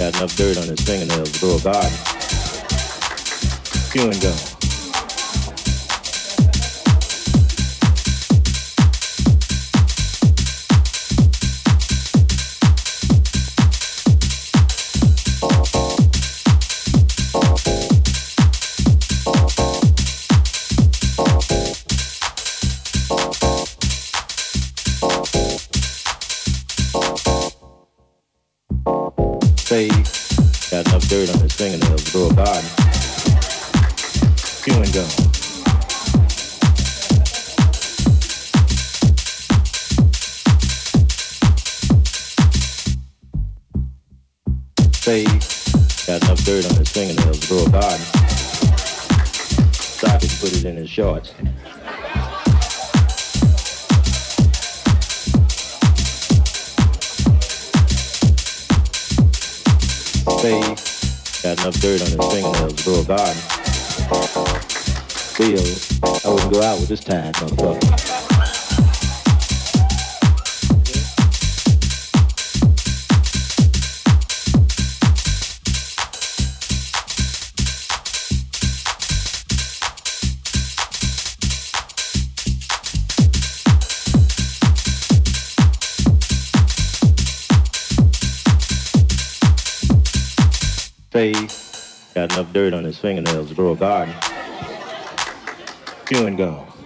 got enough dirt on his fingernails to grow a garden. Chewing gum. Garden. Chewing gum. Faith got enough dirt on his fingernails to grow a garden. Put it in his shorts. Enough dirt on his fingernails to grow a garden. Still, I wouldn't go out with this tired motherfucker. His fingernails to grow a garden. Chewing gum. face,